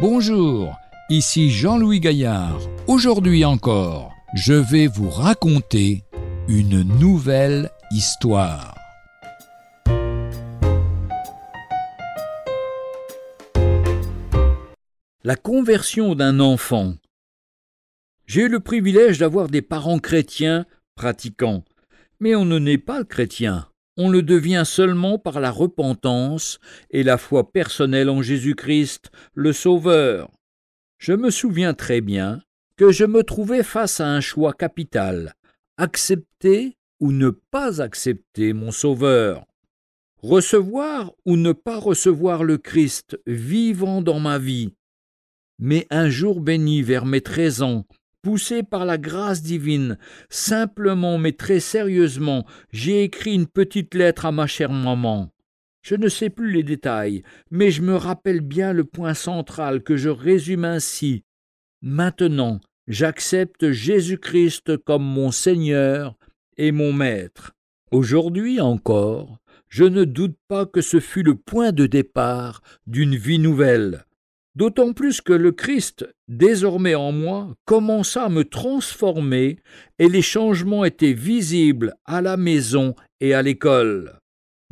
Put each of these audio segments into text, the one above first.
Bonjour, ici Jean-Louis Gaillard. Aujourd'hui encore, je vais vous raconter une nouvelle histoire. La conversion d'un enfant. J'ai eu le privilège d'avoir des parents chrétiens pratiquants, mais on ne naît pas chrétien on le devient seulement par la repentance et la foi personnelle en Jésus-Christ, le Sauveur. Je me souviens très bien que je me trouvais face à un choix capital accepter ou ne pas accepter mon Sauveur, recevoir ou ne pas recevoir le Christ vivant dans ma vie. Mais un jour béni vers mes treize ans, poussé par la grâce divine, simplement mais très sérieusement, j'ai écrit une petite lettre à ma chère maman. Je ne sais plus les détails, mais je me rappelle bien le point central que je résume ainsi. Maintenant, j'accepte Jésus-Christ comme mon Seigneur et mon Maître. Aujourd'hui encore, je ne doute pas que ce fut le point de départ d'une vie nouvelle. D'autant plus que le Christ, désormais en moi, commença à me transformer et les changements étaient visibles à la maison et à l'école.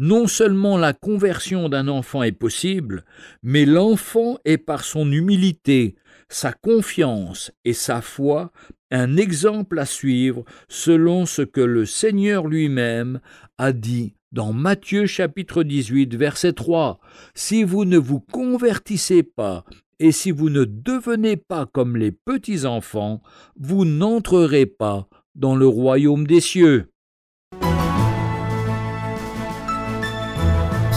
Non seulement la conversion d'un enfant est possible, mais l'enfant est par son humilité, sa confiance et sa foi un exemple à suivre selon ce que le Seigneur lui-même a dit dans Matthieu chapitre 18 verset 3 Si vous ne vous convertissez pas et si vous ne devenez pas comme les petits enfants, vous n'entrerez pas dans le royaume des cieux.